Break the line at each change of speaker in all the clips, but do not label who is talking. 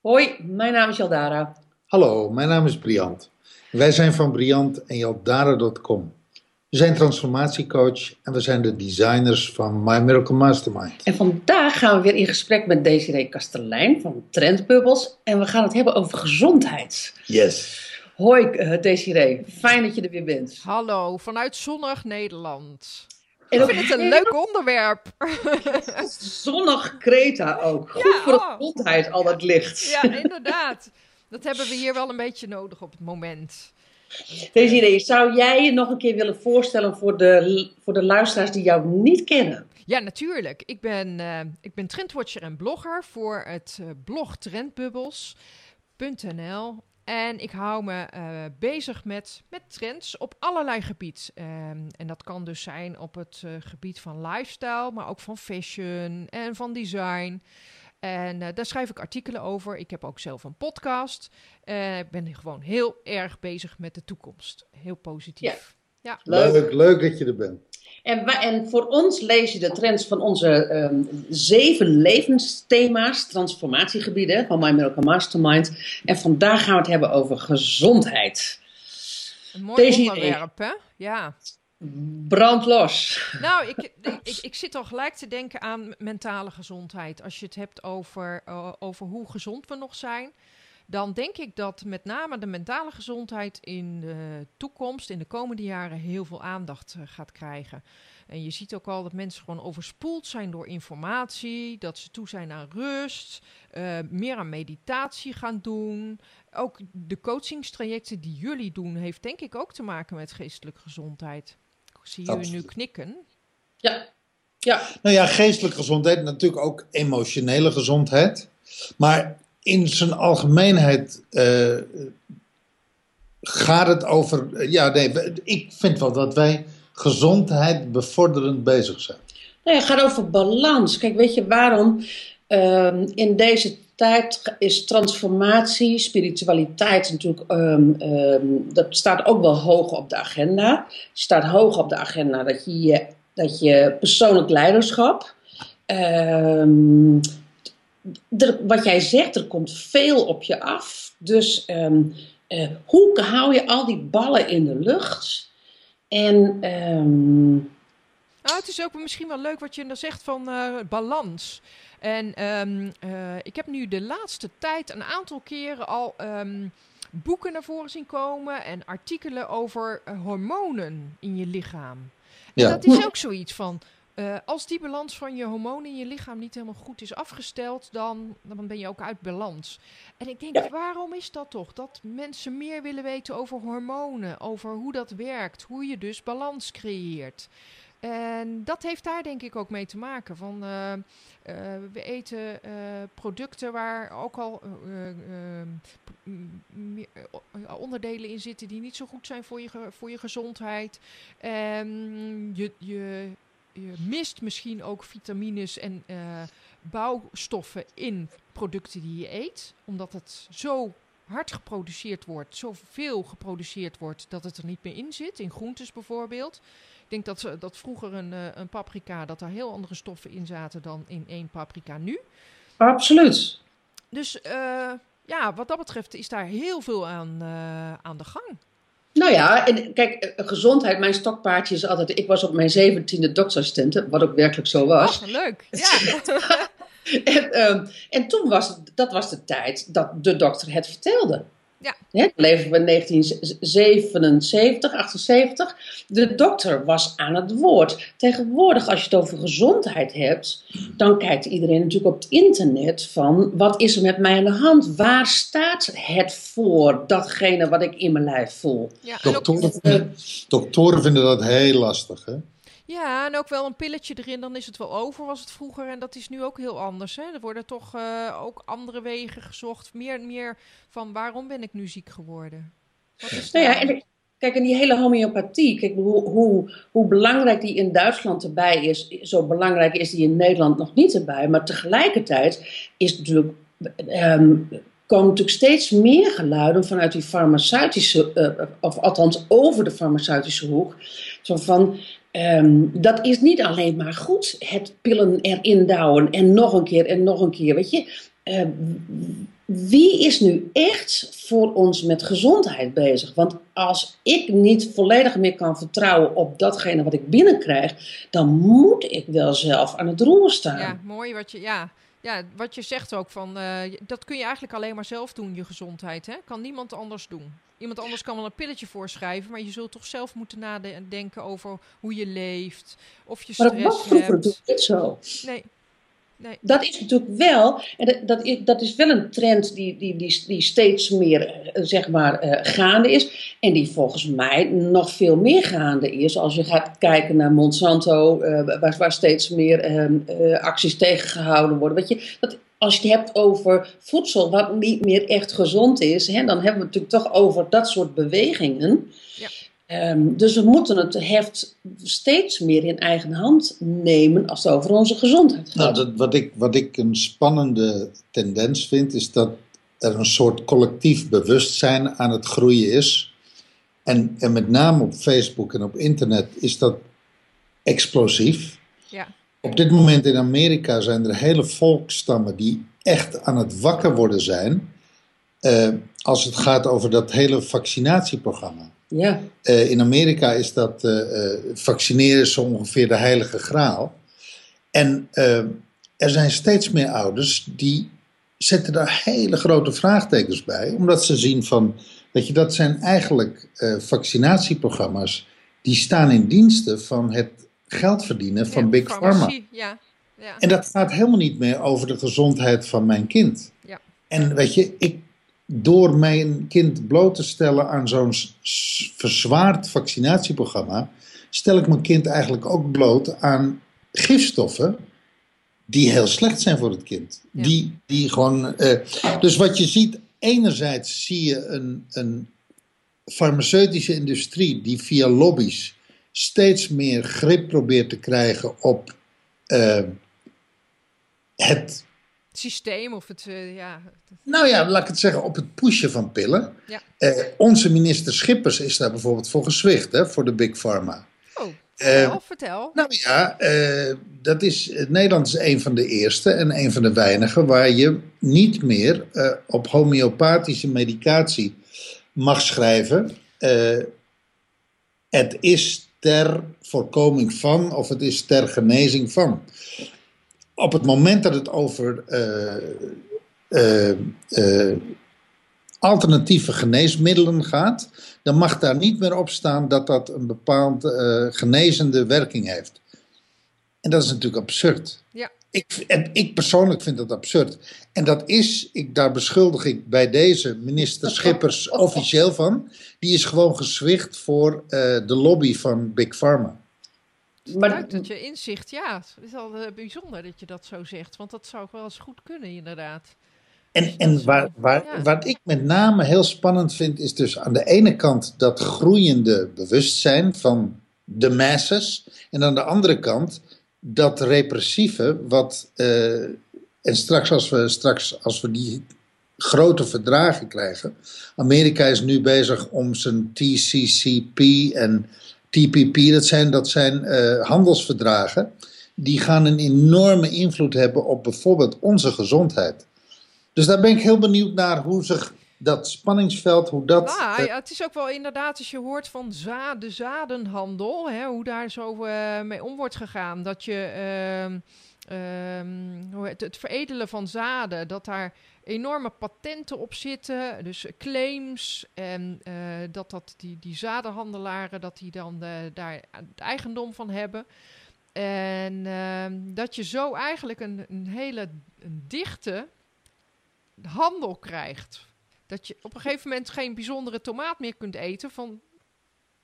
Hoi, mijn naam is Jaldara.
Hallo, mijn naam is Briant. Wij zijn van Briant en Jaldara.com. We zijn transformatiecoach en we zijn de designers van My Miracle Mastermind.
En vandaag gaan we weer in gesprek met Desiree Kastelein van Trendbubbles. En we gaan het hebben over gezondheid.
Yes.
Hoi uh, Desiree, fijn dat je er weer bent.
Hallo, vanuit zonnig Nederland.
En
Ik
ook
vind het een leuk onderwerp.
zonnig Kreta ook. Goed
Ja,
voor de
oh.
gezondheid, al dat licht.
Ja, inderdaad. Dat hebben we hier wel een beetje nodig op het moment.
Desiree, zou jij je nog een keer willen voorstellen voor de, voor de luisteraars die jou niet kennen?
Ja, natuurlijk. Ik ben, eh, ik ben trendwatcher en blogger voor het eh, blog trendbubbles.nl. En ik hou me eh, bezig met, met trends op allerlei gebied. Ehm, en dat kan dus zijn op het gebied van lifestyle, maar ook van fashion en van design. En eh, daar schrijf ik artikelen over. Ik heb ook zelf een podcast. Eh, ik ben gewoon heel erg bezig met de toekomst. Heel positief. Ja.
Leuk.
Leuk, leuk dat je er bent.
En, en voor ons lees je de trends van onze ehm, zeven levensthema's, transformatiegebieden van My Miracle Mastermind. En vandaag gaan we het hebben over gezondheid.
Een mooi
Deze
onderwerp, hè? Ja.
Brand los.
Nou, ik, ik, ik, zit al gelijk te denken aan mentale gezondheid. Als je het hebt over, over hoe gezond we nog zijn, dan denk ik dat met name de mentale gezondheid in de toekomst, in de komende jaren, heel veel aandacht eh, gaat krijgen. En je ziet ook al dat mensen gewoon overspoeld zijn door informatie, dat ze toe zijn aan rust, eh, meer aan meditatie gaan doen. Ook de coachingstrajecten die jullie doen, heeft denk ik ook te maken met geestelijke gezondheid. Ik zie jullie nu knikken.
Ja. Ja.
Nou ja, geestelijke gezondheid, natuurlijk ook emotionele gezondheid. Maar in zijn algemeenheid eh, gaat het over. eh, ja, nee, ik vind wel dat wij gezondheid bevorderend bezig zijn.
Nou ja, het gaat over balans. Kijk, weet je waarom? Ehm, in deze tijd is transformatie, spiritualiteit natuurlijk, ehm, ehm, dat staat ook wel hoog op de agenda. Het staat hoog op de agenda dat je, dat je persoonlijk leiderschap, ehm, wat jij zegt, er komt veel op je af. Dus eh, hoe hou je al die ballen in de lucht? En
Nou, het is ook misschien wel leuk wat je dan zegt van eh, balans. En ehm, eh, ik heb nu de laatste tijd een aantal keren al ehm, boeken naar voren zien komen en artikelen over eh, hormonen in je lichaam. En
Ja.
dat is ook zoiets van. eh, als die balans van je hormonen in je lichaam niet helemaal goed is afgesteld, dan, dan ben je ook uit balans. En ik denk,
Ja.
waarom is dat toch? Dat mensen meer willen weten over hormonen, over hoe dat werkt, hoe je dus balans creëert. En dat heeft daar denk ik ook mee te maken. Van, eh, eh, we eten eh, producten waar ook al onderdelen in zitten die niet zo goed zijn voor je, voor je gezondheid. En je, je, je mist misschien ook vitamines en bouwstoffen in producten die je eet. Omdat het zo hard geproduceerd wordt, zoveel geproduceerd wordt dat het er niet meer in zit. In groentes bijvoorbeeld. Ik denk dat, ze- dat vroeger een, eh, een paprika, dat daar heel andere stoffen in zaten dan in één paprika nu.
absoluut.
Dus eh, ja, wat dat betreft is daar heel veel aan, eh, aan de gang.
Nou ja, en kijk, gezondheid, mijn stokpaardje is altijd. Ik was op mijn zeventiende doktersassistente, wat ook werkelijk zo was.
Leuk. Ja.
En, ehm, en toen was het, dat was de tijd dat de dokter het vertelde.
Ja.
Leven we in 1977, 78. De dokter was aan het woord. Tegenwoordig, als je het over gezondheid hebt, dan kijkt iedereen natuurlijk op het internet van wat is er met mij aan de hand? Waar staat het voor, datgene wat ik in mijn lijf voel?
Ja,
Doktoren, doktoren vinden dat heel lastig, hè?
Ja, en ook wel een pilletje erin, dan is het wel over, was het vroeger. En dat is nu ook heel anders. Hè? Er worden toch eh, ook andere wegen gezocht. Meer en meer van waarom ben ik nu ziek geworden? Wat is
Nou ja,
daar-
en, Kijk, en die hele homeopathie, kijk, hoe, hoe, hoe belangrijk die in Duitsland erbij is, zo belangrijk is die in Nederland nog niet erbij. Maar tegelijkertijd is natuurlijk, ehm, komen natuurlijk steeds meer geluiden vanuit die farmaceutische, eh, of althans over de farmaceutische hoek. Zo van, ehm, dat is niet alleen maar goed, het pillen erin douwen en nog een keer en nog een keer, weet je. Ehm, wie is nu echt voor ons met gezondheid bezig? Want als ik niet volledig meer kan vertrouwen op datgene wat ik binnenkrijg, dan moet ik wel zelf aan het roer staan.
Ja, mooi wat je, ja, ja, wat je zegt ook van, uh, dat kun je eigenlijk alleen maar zelf doen, je gezondheid. Hè? Kan niemand anders doen. Iemand anders kan wel een pilletje voorschrijven, maar je zult toch zelf moeten nadenken over hoe je leeft, of je stress
maar
hebt.
natuurlijk niet zo.
Nee, Nee.
Dat is natuurlijk wel, en dat, dat, is, dat is wel een trend die, die, die, die steeds meer eh, zeg maar, uh, gaande is. En die volgens mij nog veel meer gaande is. Als je gaat kijken naar Monsanto, uh, waar, waar steeds meer uh, acties tegengehouden worden. Weet je, dat, als je het hebt over voedsel wat niet meer echt gezond is, hè, dan hebben we het natuurlijk toch over dat soort bewegingen.
Ja.
Um, dus we moeten het heft steeds meer in eigen hand nemen als het over onze gezondheid gaat.
Nou, dat, wat, ik, wat ik een spannende tendens vind, is dat er een soort collectief bewustzijn aan het groeien is. En, en met name op Facebook en op internet is dat explosief.
Ja.
Op dit moment in Amerika zijn er hele volkstammen die echt aan het wakker worden zijn. Uh, als het gaat over dat hele vaccinatieprogramma.
Ja.
Uh, in Amerika is dat uh, vaccineren zo ongeveer de heilige graal. En er zijn steeds meer ouders die zetten daar hele grote vraagtekens bij, omdat ze zien van, dat je, dat zijn eigenlijk vaccinatieprogramma's die staan in diensten van het geld verdienen van
ja,
Big Pharma.
Ja. Ja.
En dat gaat helemaal niet meer over de gezondheid van mijn kind.
Ja.
En weet je, ik, door mijn kind bloot te stellen aan zo'n verzwaard vaccinatieprogramma, stel ik mijn kind eigenlijk ook bloot aan gifstoffen die heel slecht zijn voor het kind.
Ja.
Die, die gewoon, uh, dus wat je ziet, enerzijds zie je een, een farmaceutische industrie die via lobby's steeds meer grip probeert te krijgen op uh, het
systeem of het, uh, ja.
Nou ja, laat ik het zeggen, op het pushen van pillen.
Ja.
Uh, onze minister Schippers is daar bijvoorbeeld voor gezwicht, hè, voor de Big Pharma.
Oh, vertel, uh, vertel.
Nou ja, dat is, Nederland is een van de eerste en een van de weinigen waar je niet meer op homeopathische medicatie mag schrijven. het is ter voorkoming van of het is ter genezing van op het moment dat het over uh, uh, uh, alternatieve geneesmiddelen gaat, dan mag daar niet meer op staan dat dat een bepaald genezende werking heeft. En dat is natuurlijk absurd.
Ja.
Ik, en ik persoonlijk vind dat absurd. En dat is, ik, daar beschuldig ik bij deze minister Schippers officieel van. Die is gewoon gezwicht voor de lobby van Big Pharma.
Maar dat je inzicht, ja, het is al uh, bijzonder dat je dat zo zegt, want dat zou wel eens goed kunnen, inderdaad.
En, en waar, waar, ja. wat ik met name heel spannend vind, is dus aan de ene kant dat groeiende bewustzijn van de masses, en aan de andere kant dat repressieve, wat, uh, en straks als we, straks als we die grote verdragen krijgen, Amerika is nu bezig om zijn TCCP en TPP, dat zijn, dat zijn uh, handelsverdragen, die gaan een enorme invloed hebben op bijvoorbeeld onze gezondheid. Dus daar ben ik heel benieuwd naar hoe zich dat spanningsveld, hoe dat...
Nou, ja, het is ook wel inderdaad, als je hoort van za de zadenhandel, hè, hoe daar zo uh, mee om wordt gegaan, dat je... Uh, het, het veredelen van zaden, dat daar enorme patenten op zitten, dus claims en uh, dat, dat die, die zadenhandelaren dat die dan uh, daar het eigendom van hebben. En uh, dat je zo eigenlijk een, een hele dichte handel krijgt. Dat je op een gegeven moment geen bijzondere tomaat meer kunt eten van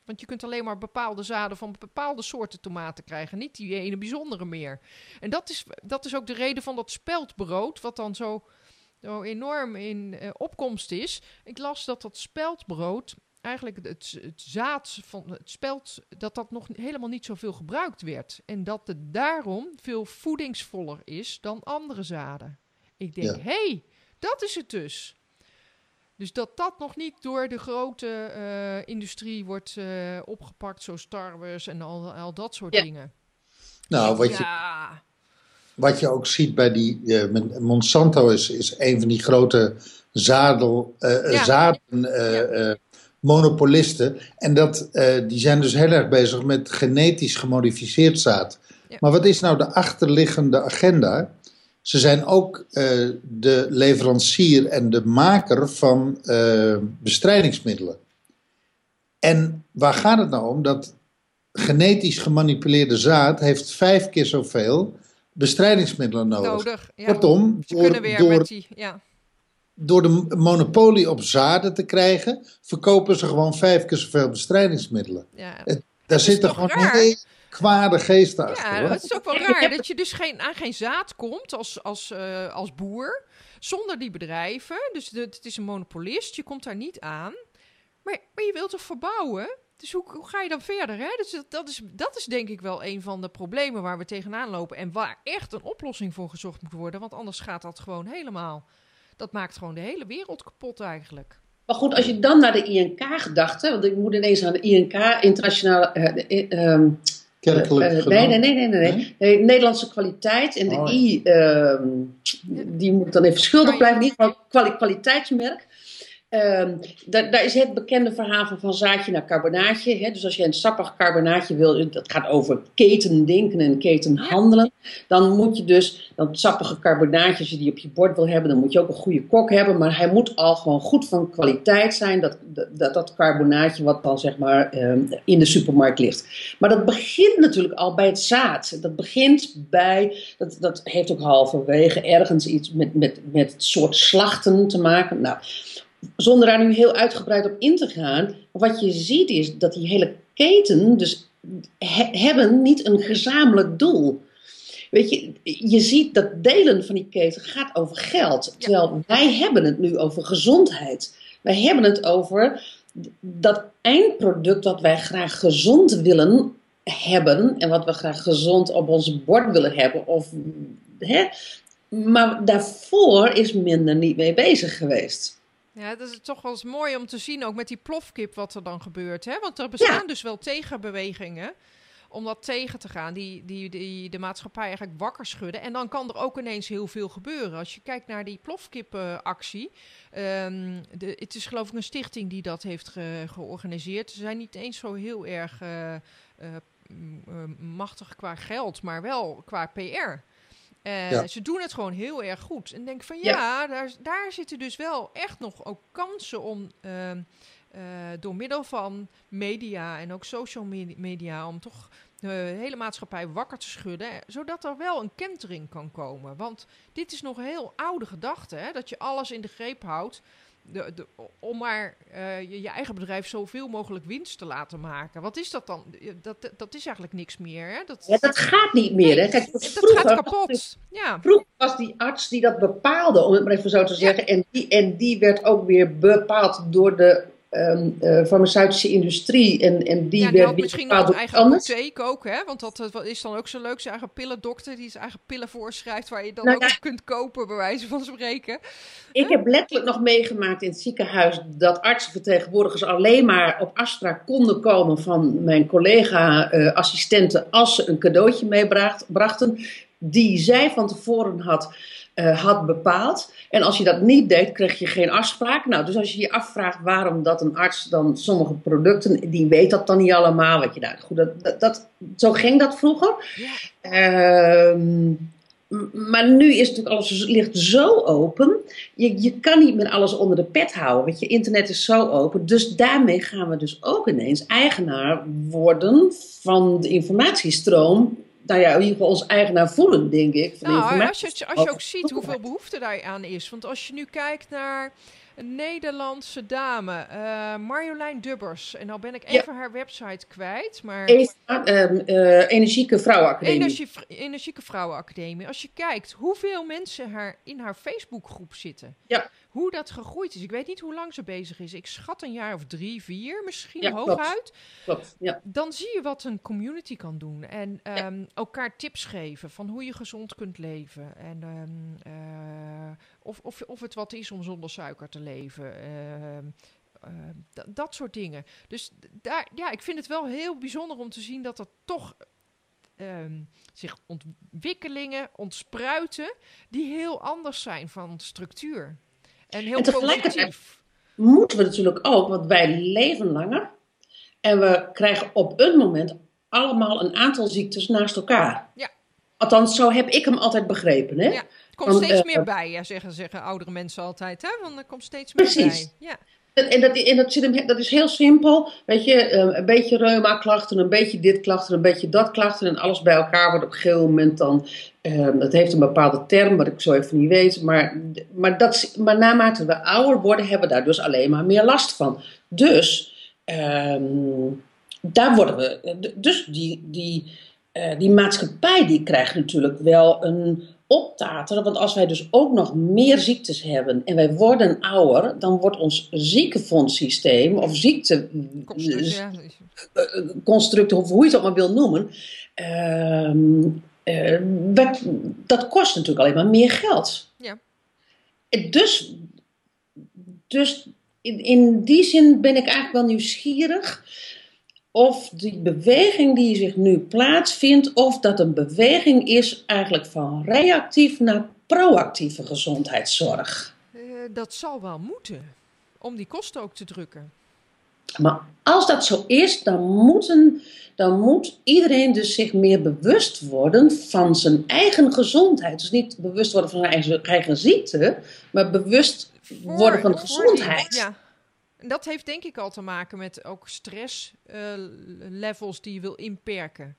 want je kunt alleen maar bepaalde zaden van bepaalde soorten tomaten krijgen. Niet die ene bijzondere meer. En dat is, dat is ook de reden van dat speldbrood. Wat dan zo, zo enorm in uh, opkomst is. Ik las dat dat speldbrood eigenlijk het, het zaad van het spelt, dat dat nog helemaal niet zoveel gebruikt werd. En dat het daarom veel voedingsvoller is dan andere zaden. Ik denk, hé, hey, dat is het dus. Dus dat dat nog niet door de grote uh, industrie wordt uh, opgepakt, zoals Star Wars en al, al dat soort
Ja.
dingen.
Nou, wat je,
Ja,
wat je ook ziet bij die. eh, Monsanto is, is een van die grote zadel, eh,
Ja.
zaden. eh, eh, monopolisten. En dat, eh, die zijn dus heel erg bezig met genetisch gemodificeerd zaad.
Ja.
Maar wat is nou de achterliggende agenda? Ze zijn ook eh, de leverancier en de maker van eh, bestrijdingsmiddelen. En waar gaat het nou om? Dat genetisch gemanipuleerde zaad heeft vijf keer zoveel bestrijdingsmiddelen nodig.
nodig. Ja.
Kortom, door, door,
met die, ja.
door de monopolie op zaden te krijgen, verkopen ze gewoon vijf keer zoveel bestrijdingsmiddelen.
ja.
Daar zitten
toch
gewoon
raar?
hele kwade geesten achter.
Ja,
hoor.
het is ook wel raar dat je dus geen, aan geen zaad komt als, als, eh, als boer. Zonder die bedrijven. Dus de- het is een monopolist. Je komt daar niet aan. Maar, maar je wilt toch verbouwen? Dus hoe, hoe ga je dan verder? Hè? Dus dat, dat, is, dat is denk ik wel een van de problemen waar we tegenaan lopen. En waar echt een oplossing voor gezocht moet worden. Want anders gaat dat gewoon helemaal. Dat maakt gewoon de hele wereld kapot eigenlijk.
Maar goed, als je dan naar de INK-gedachte, want ik moet ineens aan de INK, internationale. eh, de, eh, ehm,
Kerkelijk
eh,
gedaan.
nee, nee, nee, nee, nee, nee. Nee, Nederlandse kwaliteit en de
Oh, ja.
I, ehm, die moet dan even schuldig
je-
blijven, in ieder geval kwaliteitsmerk. Ehm, da- daar is het bekende verhaal van van zaadje naar carbonaatje. Hè? Dus als je een sappig carbonaatje wil, dat gaat over ketendenken en ketenhandelen. Dan moet je dus, dat sappige carbonaatje, als je die op je bord wil hebben, dan moet je ook een goede kok hebben. Maar hij moet al gewoon goed van kwaliteit zijn, dat, dat, dat carbonaatje wat dan zeg maar ehm, in de supermarkt ligt. Maar dat begint natuurlijk al bij het zaad. Dat begint bij, dat, dat heeft ook halverwege ergens iets met, met, met het soort slachten te maken. Nou, zonder daar nu heel uitgebreid op in te gaan, wat je ziet is dat die hele keten dus he- hebben niet een gezamenlijk doel. Weet je, je ziet dat delen van die keten gaat over geld. Terwijl wij hebben het nu over gezondheid. Wij hebben het over dat eindproduct dat wij graag gezond willen hebben. En wat we graag gezond op ons bord willen hebben. Of, hè? Maar daarvoor is minder niet mee bezig geweest.
Ja, dat is toch wel eens mooi om te zien, ook met die plofkip, wat er dan gebeurt. Hè? Want er bestaan
Ja.
dus wel tegenbewegingen om dat tegen te gaan, die, die, die de maatschappij eigenlijk wakker schudden. En dan kan er ook ineens heel veel gebeuren. Als je kijkt naar die plofkipactie, ehm de, het is geloof ik een stichting die dat heeft ge- georganiseerd. Ze zijn niet eens zo heel erg eh, eh, eh, machtig qua geld, maar wel qua PR. Eh,
Ja.
Ze doen het gewoon heel erg goed. En denk van
Ja.
ja, daar, daar zitten dus wel echt nog ook kansen om ehm, eh, door middel van media en ook social me- media om toch de hele maatschappij wakker te schudden, eh, zodat er wel een kentering kan komen. Want dit is nog een heel oude gedachte, hè, dat je alles in de greep houdt. De, de, om maar eh, je, je eigen bedrijf zoveel mogelijk winst te laten maken. Wat is dat dan? Dat, dat is eigenlijk niks meer. Hè? Dat,
Ja, dat gaat niet meer. Hè? Kijk,
dat
vroeger
gaat
was
kapot.
het-
Ja.
Vroeger was die arts die dat bepaalde, om het maar even zo te zeggen. En, die, en die werd ook weer bepaald door de ehm, eh, farmaceutische industrie. En, en die
ja, die
werd weer
misschien
door
eigen apotheek ook, hè? Want dat eh, is dan ook zo leuk. Zijn eigen pillendokter die zijn eigen pillen voorschrijft... waar je dan
Nou
ook
ja.
kunt kopen, bij wijze van spreken.
Ik heb letterlijk nog meegemaakt in het ziekenhuis dat artsenvertegenwoordigers alleen maar op Astra konden komen van mijn collega-assistenten als ze een cadeautje meebrachten. Die zij van tevoren had, eh, had bepaald. En als je dat niet deed, kreeg je geen afspraak. Nou, dus als je je afvraagt waarom dat een arts dan sommige producten, die weet dat dan niet allemaal. Weet je, nou, goed, dat, dat, dat, zo ging dat vroeger.
Ja.
Ehm, maar nu is natuurlijk alles ligt zo open. Je, je kan niet meer alles onder de pet houden. Want je internet is zo open. Dus daarmee gaan we dus ook ineens eigenaar worden van de informatiestroom. Nou ja, in ieder geval ons eigenaar voelen, denk ik. Van
Nou, als je, als je ook ziet hoeveel behoefte daar aan is. Want als je nu kijkt naar Een Nederlandse dame, uh, Marjolein Dubbers. En nou ben ik even haar website kwijt. Maar...
Eva, um, uh, Energieke Vrouwenacademie.
Energie, Energieke Vrouwenacademie. Als je kijkt hoeveel mensen haar in haar Facebookgroep zitten.
Ja.
Hoe dat gegroeid is. Ik weet niet hoe lang ze bezig is. Ik schat een jaar of drie, vier misschien ja, hooguit.
Klopt. Ja.
Dan zie je wat een community kan doen. En um, ja. elkaar tips geven van hoe je gezond kunt leven. En um, uh, of, of, of het wat is om zonder suiker te leven. Uh, dat soort dingen. Dus daar, ja, ik vind het wel heel bijzonder om te zien dat er toch um, zich ontwikkelingen ontspruiten die heel anders zijn van structuur. En heel
en tegelijkertijd moeten we natuurlijk ook, want wij leven langer en we krijgen op een moment allemaal een aantal ziektes naast elkaar.
Ja.
Althans, zo heb ik hem altijd begrepen. Hè?
Ja. Er komt steeds uh, meer bij, ja, zeggen, zeggen oudere mensen altijd. Hè? Want er komt steeds meer
precies.
bij. Ja.
En, dat, dat, zit hem, dat is heel simpel. Weet je, een beetje reuma-klachten, een beetje dit klachten, een beetje dat klachten. En alles bij elkaar wordt op een gegeven moment dan. Um, dat heeft een bepaalde term, wat ik zo even niet weet. Maar, maar, dat, maar naarmate we ouder worden, hebben we daar dus alleen maar meer last van. Dus, um, daar worden we. Dus die, die, uh, die maatschappij die krijgt natuurlijk wel een optateren. Want als wij dus ook nog meer ziektes hebben en wij worden ouder, dan wordt ons ziekenfondssysteem of ziekteconstruct, of hoe je het ook maar wil noemen, uh, uh, dat kost natuurlijk alleen maar meer geld.
Ja.
Dus, dus in, in die zin ben ik eigenlijk wel nieuwsgierig of die beweging die zich nu plaatsvindt, of dat een beweging is eigenlijk van reactief naar proactieve gezondheidszorg.
Uh, dat zal wel moeten, om die kosten ook te drukken.
Maar als dat zo is, dan, moeten, dan moet iedereen dus zich meer bewust worden van zijn eigen gezondheid. Dus niet bewust worden van zijn eigen, eigen ziekte, maar bewust
Voor,
worden van de gezondheid.
Ja. En dat heeft denk ik al te maken met ook stresslevels uh, die je wil inperken.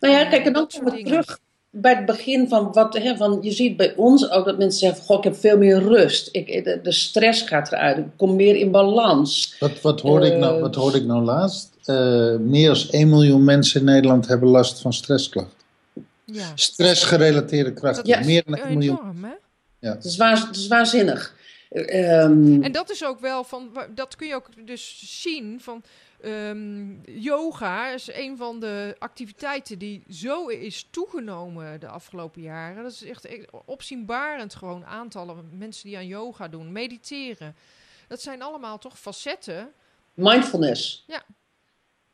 Nou ja, kijk, en dan komen we terug bij het begin van wat, hè, van je ziet bij ons ook dat mensen zeggen, goh, ik heb veel meer rust. Ik, de, de stress gaat eruit, ik kom meer in balans.
Wat, wat, hoorde, uh, ik nou, wat hoorde ik nou laatst? Uh, meer dan 1 miljoen mensen in Nederland hebben last van stressklachten.
Ja.
Stressgerelateerde krachten.
Ja.
Meer dan 1 miljoen.
Enorm, hè?
Ja.
Het, is waar, het is waanzinnig. Um,
En dat is ook wel van, dat kun je ook dus zien van. Um, yoga is een van de activiteiten die zo is toegenomen de afgelopen jaren. Dat is echt opzienbarend gewoon aantallen mensen die aan yoga doen, mediteren. Dat zijn allemaal toch facetten.
Mindfulness.
Ja,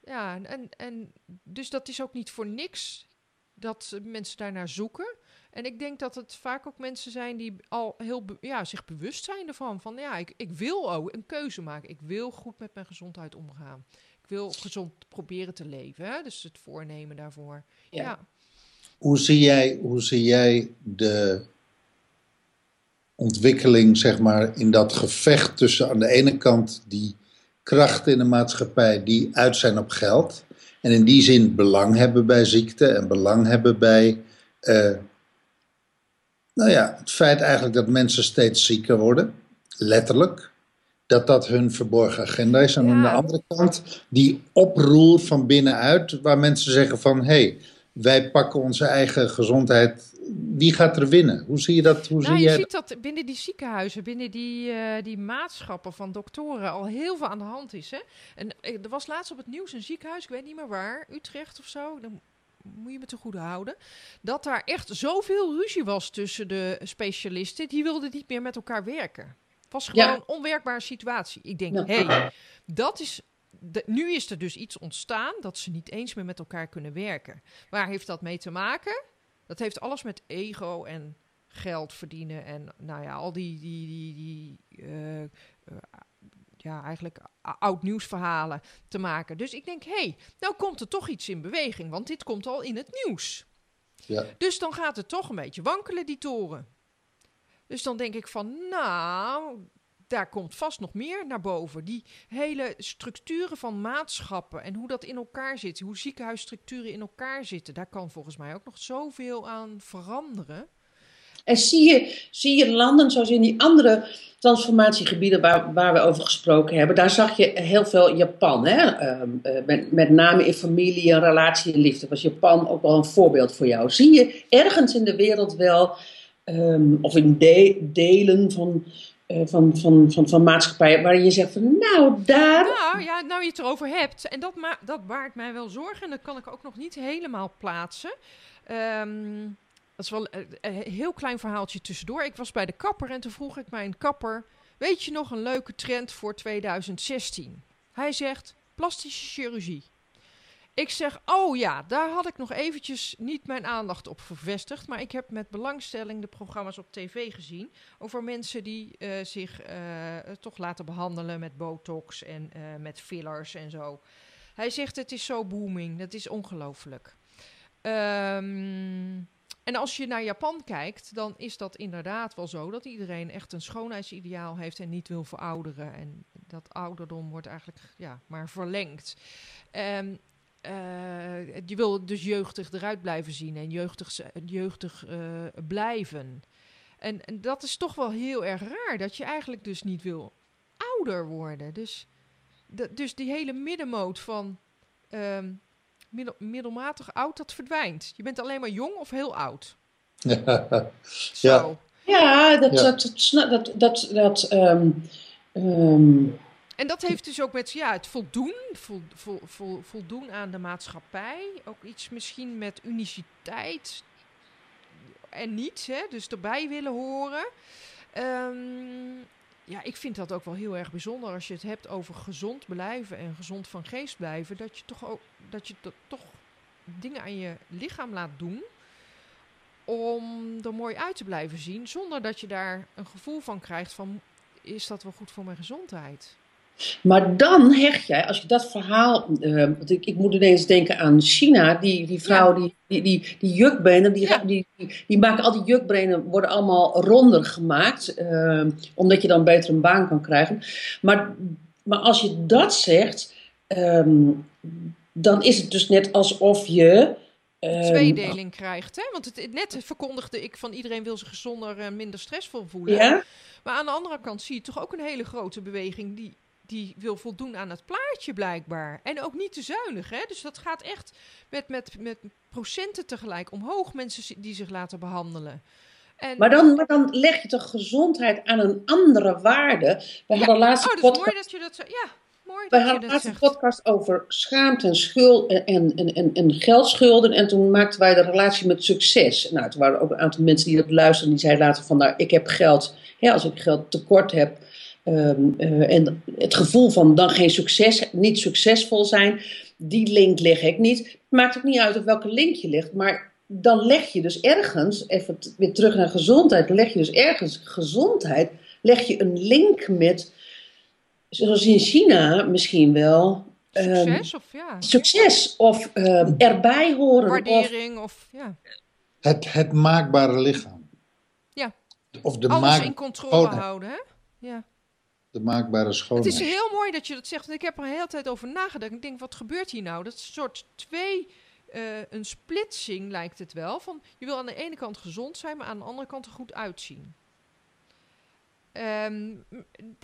ja en, en dus dat is ook niet voor niks dat mensen daarnaar zoeken. En ik denk dat het vaak ook mensen zijn die al heel ja, zich bewust zijn ervan. Van ja, ik, ik wil ook een keuze maken. Ik wil goed met mijn gezondheid omgaan. Ik wil gezond proberen te leven. Hè? Dus het voornemen daarvoor. Ja. ja.
Hoe, zie jij, hoe zie jij de ontwikkeling, zeg maar, in dat gevecht tussen aan de ene kant die krachten in de maatschappij die uit zijn op geld. En in die zin belang hebben bij ziekte en belang hebben bij. Uh, nou ja, het feit eigenlijk dat mensen steeds zieker worden, letterlijk, dat dat hun verborgen agenda is. En ja. aan de andere kant die oproer van binnenuit, waar mensen zeggen van, hé, hey, wij pakken onze eigen gezondheid. Wie gaat er winnen? Hoe zie je dat? Hoe
nou,
zie
je
jij
ziet dat binnen die ziekenhuizen, binnen die, uh, die maatschappen van doktoren al heel veel aan de hand is. Hè? En er was laatst op het nieuws een ziekenhuis, ik weet niet meer waar, Utrecht of zo. Dan moet je me te goede houden. Dat daar echt zoveel ruzie was tussen de specialisten. Die wilden niet meer met elkaar werken. Het was gewoon ja. een onwerkbare situatie. Ik denk, hé, ja. hey, dat is. De, nu is er dus iets ontstaan dat ze niet eens meer met elkaar kunnen werken. Waar heeft dat mee te maken? Dat heeft alles met ego en geld verdienen en nou ja, al die, die, die, die uh, uh, ja, eigenlijk oud nieuwsverhalen te maken. Dus ik denk, hé, hey, nou komt er toch iets in beweging, want dit komt al in het nieuws.
Ja.
Dus dan gaat het toch een beetje wankelen, die toren. Dus dan denk ik van, nou, daar komt vast nog meer naar boven. Die hele structuren van maatschappen en hoe dat in elkaar zit, hoe ziekenhuisstructuren in elkaar zitten, daar kan volgens mij ook nog zoveel aan veranderen.
En zie je, zie je landen zoals in die andere, transformatiegebieden waar, waar we over gesproken hebben, daar zag je heel veel Japan. Hè? Ehm, eh, met, met name in familie en relatie en liefde was Japan ook wel een voorbeeld voor jou. Zie je ergens in de wereld wel, ehm, of in delen van, uh, van, van, van, van maatschappijen, waarin je zegt van nou daar.
Nou ja, nou je het erover hebt. En dat, ma dat baart mij wel zorgen en dat kan ik ook nog niet helemaal plaatsen. Um, dat is wel een, heel klein verhaaltje tussendoor. Ik was bij de kapper en toen vroeg ik mijn kapper: Weet je nog een leuke trend voor 2016? Hij zegt: plastische chirurgie. Ik zeg, oh ja, daar had ik nog eventjes niet mijn aandacht op gevestigd. Maar ik heb met belangstelling de programma's op tv gezien. Over mensen die uh, zich toch laten behandelen met botox en met fillers en zo. Hij zegt, het is zo booming. Dat is ongelooflijk. Um, en als je naar Japan kijkt, dan is dat inderdaad wel zo dat iedereen echt een schoonheidsideaal heeft en niet wil verouderen. En dat ouderdom wordt eigenlijk ja, maar verlengd. Um, je wil dus jeugdig eruit blijven zien en jeugdig, jeugdig uh, blijven. En, en, dat is toch wel heel erg raar, dat je eigenlijk dus niet wil ouder worden. Dus, dus die hele middenmoot van um, middel, middelmatig oud, dat verdwijnt. Je bent alleen maar jong of heel oud.
ja. Ja, dat, ja. dat, dat, dat, dat um, um,
en dat heeft dus ook met ja, het voldoen, vol, vol, vol, voldoen aan de maatschappij. Ook iets misschien met uniciteit en niet, hè, dus erbij willen horen. Um, ja, ik vind dat ook wel heel erg bijzonder als je het hebt over gezond blijven en gezond van geest blijven. Dat je toch ook dat je toch dingen aan je lichaam laat doen om er mooi uit te blijven zien, zonder dat je daar een gevoel van krijgt van is dat wel goed voor mijn gezondheid?
Maar dan hecht jij, als je dat verhaal. Uh, want ik, ik moet ineens denken aan China. Die, die vrouw, die, die, die, die jukbenen, die, die, die, maken al die jukbenen worden allemaal ronder gemaakt. Uh, omdat je dan beter een baan kan krijgen. Maar, maar als je dat zegt, um, dan is het dus net alsof je.
Um, Tweedeling krijgt, hè? Want het, net verkondigde ik van iedereen wil zich gezonder en minder stressvol voelen.
Ja?
Maar aan de andere kant zie je toch ook een hele grote beweging die die wil voldoen aan het plaatje blijkbaar. En ook niet te zuinig, hè? Dus dat gaat echt met, met, met procenten tegelijk omhoog, mensen die zich laten behandelen.
En... Maar, dan, maar dan leg je toch gezondheid aan een andere waarde. We
ja.
hadden laatste
oh, dat is mooi dat je dat zo... Ja, mooi
We hadden laatst een podcast over schaamte en, schuld en, en, en, en geldschulden. En toen maakten wij de relatie met succes. Nou, toen waren er ook een aantal mensen die dat luisterden. Die zeiden later van, nou, ik heb geld. Ja, als ik geld tekort heb, Um, uh, en het gevoel van dan geen succes, niet succesvol zijn, die link leg ik niet. Het maakt ook niet uit op welke link je ligt, maar dan leg je dus ergens, even weer terug naar gezondheid, leg je dus ergens gezondheid, leg je een link met, zoals in China misschien wel.
Succes um, of ja.
Succes of um, erbij horen.
Waardering of, of ja.
Het, het maakbare lichaam.
Ja.
Of de
Alles
maak...
in controle houden, hè? Ja
de maakbare schoonheid.
Het is heel mooi dat je dat zegt. Want ik heb er een hele tijd over nagedacht. Ik denk, wat gebeurt hier nou? Dat is een soort twee... Uh, een splitsing lijkt het wel. Van, je wil aan de ene kant gezond zijn, maar aan de andere kant er goed uitzien. Um,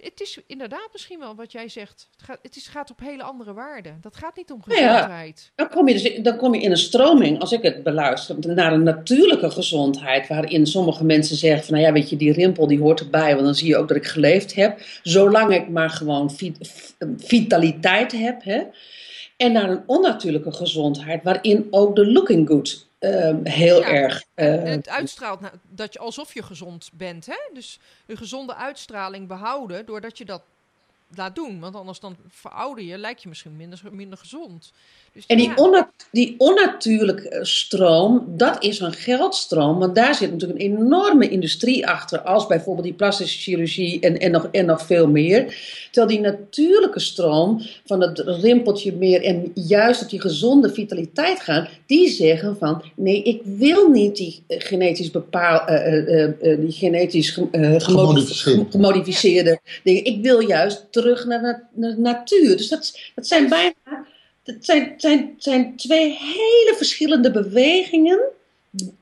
het is inderdaad misschien wel wat jij zegt. Het gaat, het is, gaat op hele andere waarden. Dat gaat niet om gezondheid.
Ja, dan, kom je dus, dan kom je in een stroming, als ik het beluister, naar een natuurlijke gezondheid. Waarin sommige mensen zeggen van, nou ja, weet je, die rimpel die hoort erbij. Want dan zie je ook dat ik geleefd heb. Zolang ik maar gewoon vit, vitaliteit heb. Hè. En naar een onnatuurlijke gezondheid, waarin ook de looking good uh, heel ja, erg.
Uh, het uitstraalt nou, dat je alsof je gezond bent. Hè? Dus een gezonde uitstraling behouden doordat je dat laat doen. Want anders dan verouder je, lijkt je misschien minder, minder gezond.
Dus, en die, ja. die onnatuurlijke stroom, dat is een geldstroom. Want daar zit natuurlijk een enorme industrie achter. Als bijvoorbeeld die plastische chirurgie en, en, nog, en nog veel meer. Terwijl die natuurlijke stroom van het rimpeltje meer en juist op die gezonde vitaliteit gaan. Die zeggen van nee, ik wil niet die genetisch bepaal, uh, uh, uh, die genetisch gemodificeerde, gemodificeerde dingen. Ik wil juist terug naar de natuur. Dus dat, dat zijn bijna het zijn, zijn, zijn twee hele verschillende bewegingen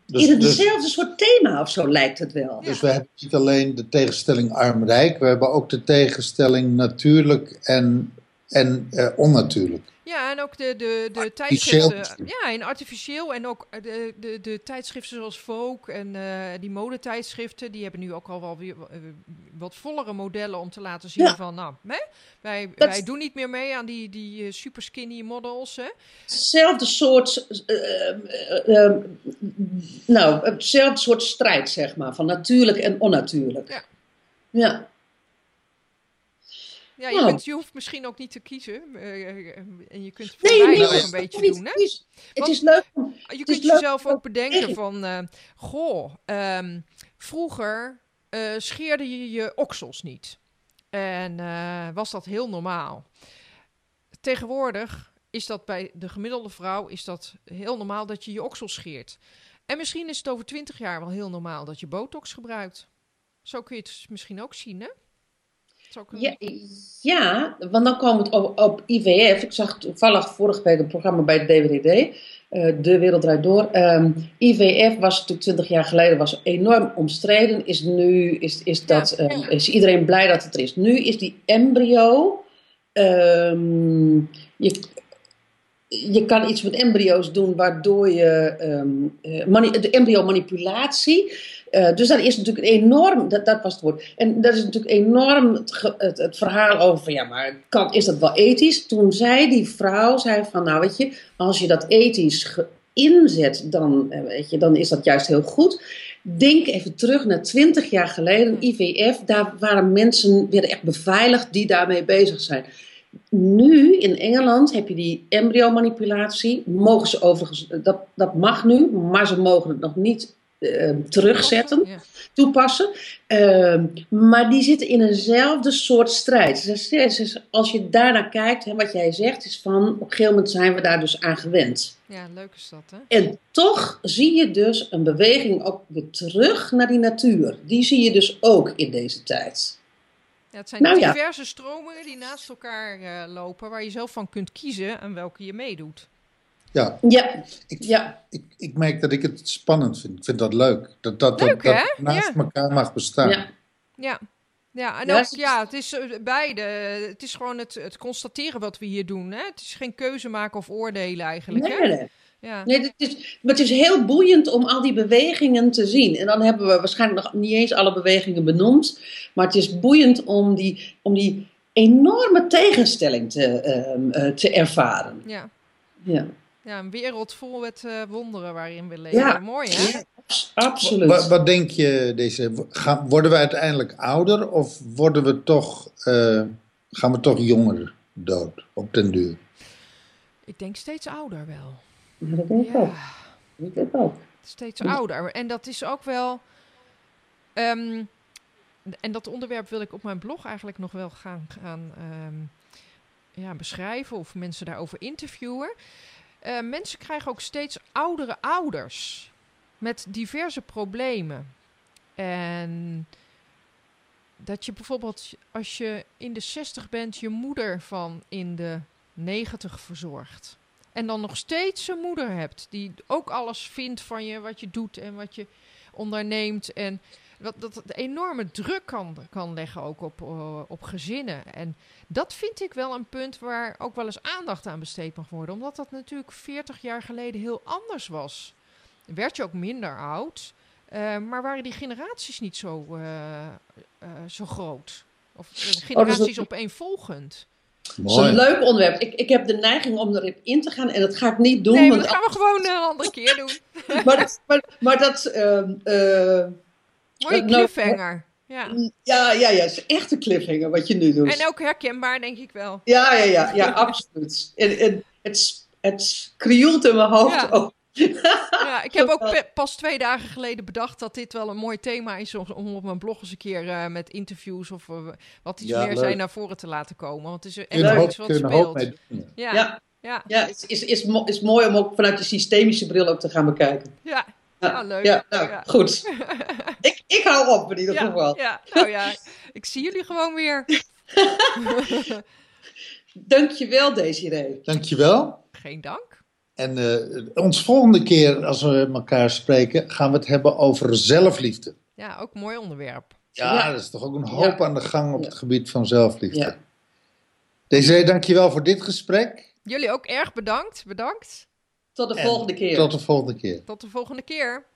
Dus,
in
dus,
hetzelfde soort thema of zo lijkt het wel.
dus we hebben niet alleen de tegenstelling arm-rijk, we hebben ook de tegenstelling natuurlijk en, en eh, onnatuurlijk.
Ja, en ook de, de, de tijdschriften. Ja, en artificieel. En ook de, de, de tijdschriften zoals Vogue en eh, die modetijdschriften. Die hebben nu ook al wel weer eh, wat vollere modellen om te laten zien
Ja.
van... Nou, hè, wij,
Dat-
wij doen niet meer mee aan die, die eh, super skinny models. Hè?
Hetzelfde soort, eh, eh, eh, nou, hetzelfde soort strijd, zeg maar, van natuurlijk en onnatuurlijk.
Ja.
Ja.
Ja, je,
Oh.
kunt, je hoeft misschien ook niet te kiezen. eh, eh, en je kunt
Nee,
voor mij
nee,
ook een beetje
niet
doen. Hè?
Het
Want-
is leuk
Je kunt
leuk
jezelf ook bedenken van... eh, goh, ehm, vroeger eh, scheerde je je oksels niet. En was dat heel normaal. Tegenwoordig is dat bij de gemiddelde vrouw is dat heel normaal dat je je oksels scheert. En misschien is het over twintig jaar wel heel normaal dat je botox gebruikt. Zo kun je het misschien ook zien, hè?
Ja, ja, want dan komen we op, op IVF. Ik zag toevallig vorige week een programma bij de DWDD, eh, De Wereld Draait Door. Ehm, IVF was natuurlijk 20 jaar geleden was enorm omstreden. Is nu is, is, dat,
Ja,
ehm, is iedereen blij dat het er is. Nu is die embryo. ehm, je, je kan iets met embryo's doen waardoor je mani- de embryo-manipulatie. Eh, dus dat is natuurlijk enorm, dat, was het woord. En dat is natuurlijk enorm het, het, verhaal over van ja, maar kan, is dat wel ethisch? Toen zei die vrouw, zei van nou weet je, als je dat ethisch inzet, dan, eh, weet je, dan is dat juist heel goed. Denk even terug naar 20 jaar geleden, IVF, daar waren mensen, werden echt beveiligd die daarmee bezig zijn. Nu in Engeland heb je die embryo-manipulatie. Mogen ze overigens, dat, dat mag nu, maar ze mogen het nog niet eh, terugzetten, toepassen. Ehm, maar die zitten in eenzelfde soort strijd. Dus, als je daarnaar kijkt, hè, wat jij zegt, is van op een gegeven moment zijn we daar dus aan gewend.
ja, leuk is dat, hè?
En toch zie je dus een beweging ook weer terug naar die natuur. Die zie je dus ook in deze tijd.
Ja, het zijn
Nou ja.
diverse stromingen die naast elkaar eh, lopen, waar je zelf van kunt kiezen aan welke je meedoet.
Ja,
Ja,
ik,
ja.
ik, ik merk dat ik het spannend vind. Ik vind dat leuk. Dat dat,
Leuk,
dat, naast
Ja.
elkaar mag bestaan.
ja.
Ja. Ja, en
Ja,
ook,
het is-
ja, het is eh, beide. Het is gewoon het, het constateren wat we hier doen. Hè? Het is geen keuze maken of oordelen eigenlijk.
Nee,
hè?
nee, nee.
Ja.
Nee, het is, maar het is heel boeiend om al die bewegingen te zien. En dan hebben we waarschijnlijk nog niet eens alle bewegingen benoemd. Maar het is boeiend om die, om die enorme tegenstelling te, ehm, eh, te ervaren.
Ja.
Ja,
ja, een wereld vol met eh, wonderen waarin we leven.
Ja.
Mooi, hè?
ja absoluut.
Wat, wat denk je, deze, gaan, worden we uiteindelijk ouder of worden we toch, eh, gaan we toch jonger dood op den duur?
Ik denk steeds ouder wel.
Ja, dat denk ik ook. Dat denk ik ook.
steeds ouder. En dat is ook wel. ehm, en dat onderwerp wil ik op mijn blog eigenlijk nog wel gaan, gaan ehm, ja, beschrijven of mensen daarover interviewen. Eh, mensen krijgen ook steeds oudere ouders met diverse problemen. En dat je bijvoorbeeld als je in de 60 bent, je moeder van in de 90 verzorgt. En dan nog steeds een moeder hebt die ook alles vindt van je, wat je doet en wat je onderneemt. En wat, dat het enorme druk kan, kan leggen ook op, eh, op gezinnen. En dat vind ik wel een punt waar ook wel eens aandacht aan besteed mag worden. Omdat dat natuurlijk 40 jaar geleden heel anders was. Werd je ook minder oud, eh, maar waren die generaties niet zo, eh, eh, zo groot? Of de generaties opeenvolgend?
Dat is een
Mooi.
leuk onderwerp. Ik, ik heb de neiging om erop in te gaan en dat ga ik niet doen.
Nee, maar
want
dat gaan we gewoon een andere keer doen.
maar, dat- maar, maar dat. ehm, eh,
Mooie
Nou,
cliffhanger. Ja.
ja, ja, ja, het is echt een cliffhanger wat je nu doet.
En ook herkenbaar, denk ik wel.
Ja, ja, ja, ja absoluut. En, en het, het krioelt in mijn hoofd
Ja.
ook.
Ja, ik heb ook pas twee dagen geleden bedacht dat dit wel een mooi thema is om, op mijn blog eens een keer eh, met interviews of eh, wat iets
Ja,
meer
leuk.
zijn naar voren te laten komen. Want het is echt
hoop,
iets wat speelt.
ja.
Ja, ja,
Ja,
ja,
ja het is, is, mo- is mooi om ook vanuit de systemische bril ook te gaan bekijken.
ja. Leuk.
Ja, nou,
Ja.
goed. ik, ik hou op in ieder
Ja,
geval.
ja, nou ja, ik zie jullie gewoon weer.
Dankjewel, Desiree.
Dankjewel.
Geen dank.
En uh, ons volgende keer, als we elkaar spreken, gaan we het hebben over zelfliefde.
Ja, ook een mooi onderwerp.
Ja, ja. er is toch ook een hoop aan de gang op het gebied van zelfliefde. Ja. Desiree, dankjewel voor dit gesprek.
Jullie ook erg bedankt. Bedankt.
Tot de volgende keer.
Tot de volgende keer.
Tot de volgende keer.